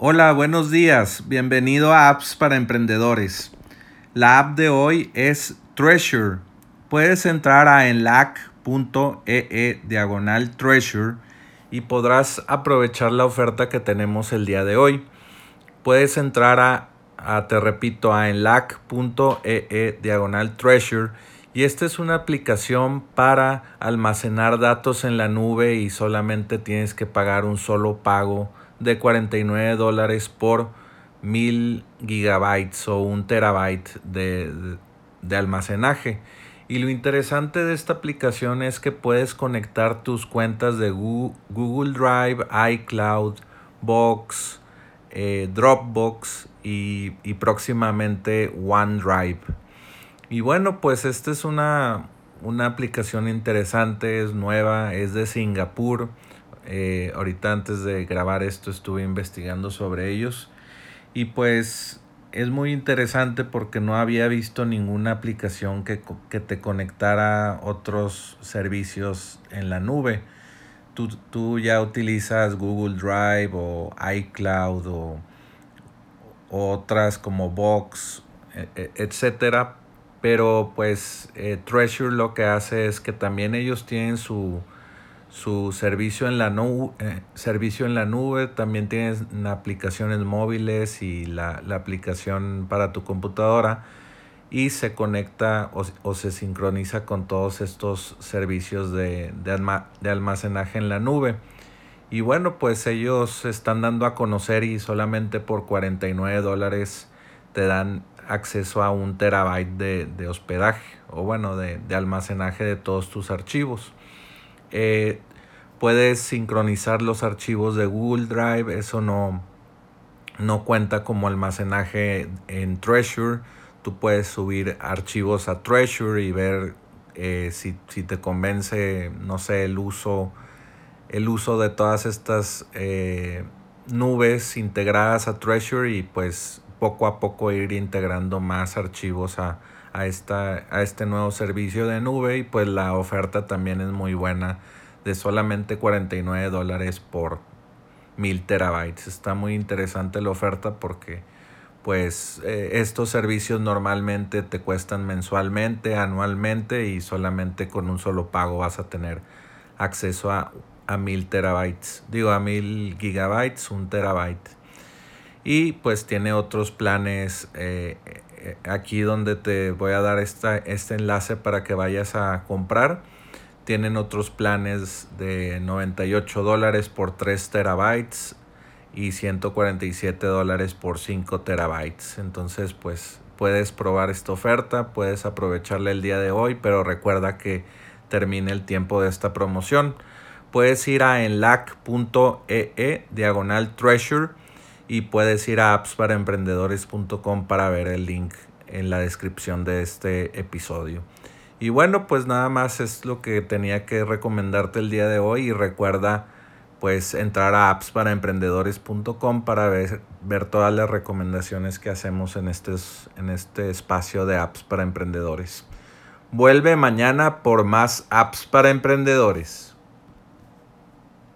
Hola, buenos días. Bienvenido a Apps para Emprendedores. La app de hoy es Treasure. Puedes entrar a enlac.ee diagonal Treasure y podrás aprovechar la oferta que tenemos el día de hoy. Puedes entrar a, te repito, a enlac.ee diagonal Treasure y esta es una aplicación para almacenar datos en la nube y solamente tienes que pagar un solo pago de 49 dólares por mil gigabytes o un terabyte de, de, almacenaje. Y lo interesante de esta aplicación es que puedes conectar tus cuentas de Google Drive, iCloud, Box, eh, Dropbox y, y próximamente OneDrive. Y bueno, pues esta es una, una aplicación interesante, es nueva, es de Singapur. Eh, ahorita antes de grabar esto estuve investigando sobre ellos. Y pues es muy interesante porque no había visto ninguna aplicación que, que te conectara a otros servicios en la nube. Tú, tú, ya utilizas Google Drive o iCloud o, otras como Box, e, e, etcétera, pero pues eh, Treasure lo que hace es que también ellos tienen su, su servicio en la nube, eh, servicio en la nube, también tienen aplicaciones móviles y la, aplicación para tu computadora y se conecta o, se sincroniza con todos estos servicios de, de, almacenaje en la nube. Y bueno, pues ellos están dando a conocer y solamente por 49 dólares te dan acceso a un terabyte de, hospedaje o bueno, de, almacenaje de todos tus archivos. Eh, puedes sincronizar los archivos de Google Drive, eso no, no cuenta como almacenaje en Treasure. Tú puedes subir archivos a Treasure y ver eh, si, te convence, no sé, el uso, el uso de todas estas eh, nubes integradas a Treasure y pues poco a poco ir integrando más archivos a, esta, a este nuevo servicio de nube y pues la oferta también es muy buena de solamente 49 dólares por mil terabytes. Está muy interesante la oferta porque pues eh, estos servicios normalmente te cuestan mensualmente, anualmente y solamente con un solo pago vas a tener acceso a, a mil terabytes. Digo a mil gigabytes, un terabyte y pues tiene otros planes eh, eh, aquí donde te voy a dar esta, este enlace para que vayas a comprar. Tienen otros planes de 98 dólares por 3 terabytes y 147 dólares por 5 terabytes. Entonces pues puedes probar esta oferta puedes aprovecharla el día de hoy pero recuerda que termine el tiempo de esta promoción. Puedes ir a enlac.ee e, diagonal treasure y puedes ir a appsparaemprendedores.com para ver el link en la descripción de este episodio. Y bueno, pues nada más es lo que tenía que recomendarte el día de hoy y recuerda pues entrar a appsparaemprendedores.com para ver, ver todas las recomendaciones que hacemos en este, en este espacio de apps para emprendedores. Vuelve mañana por más apps para emprendedores.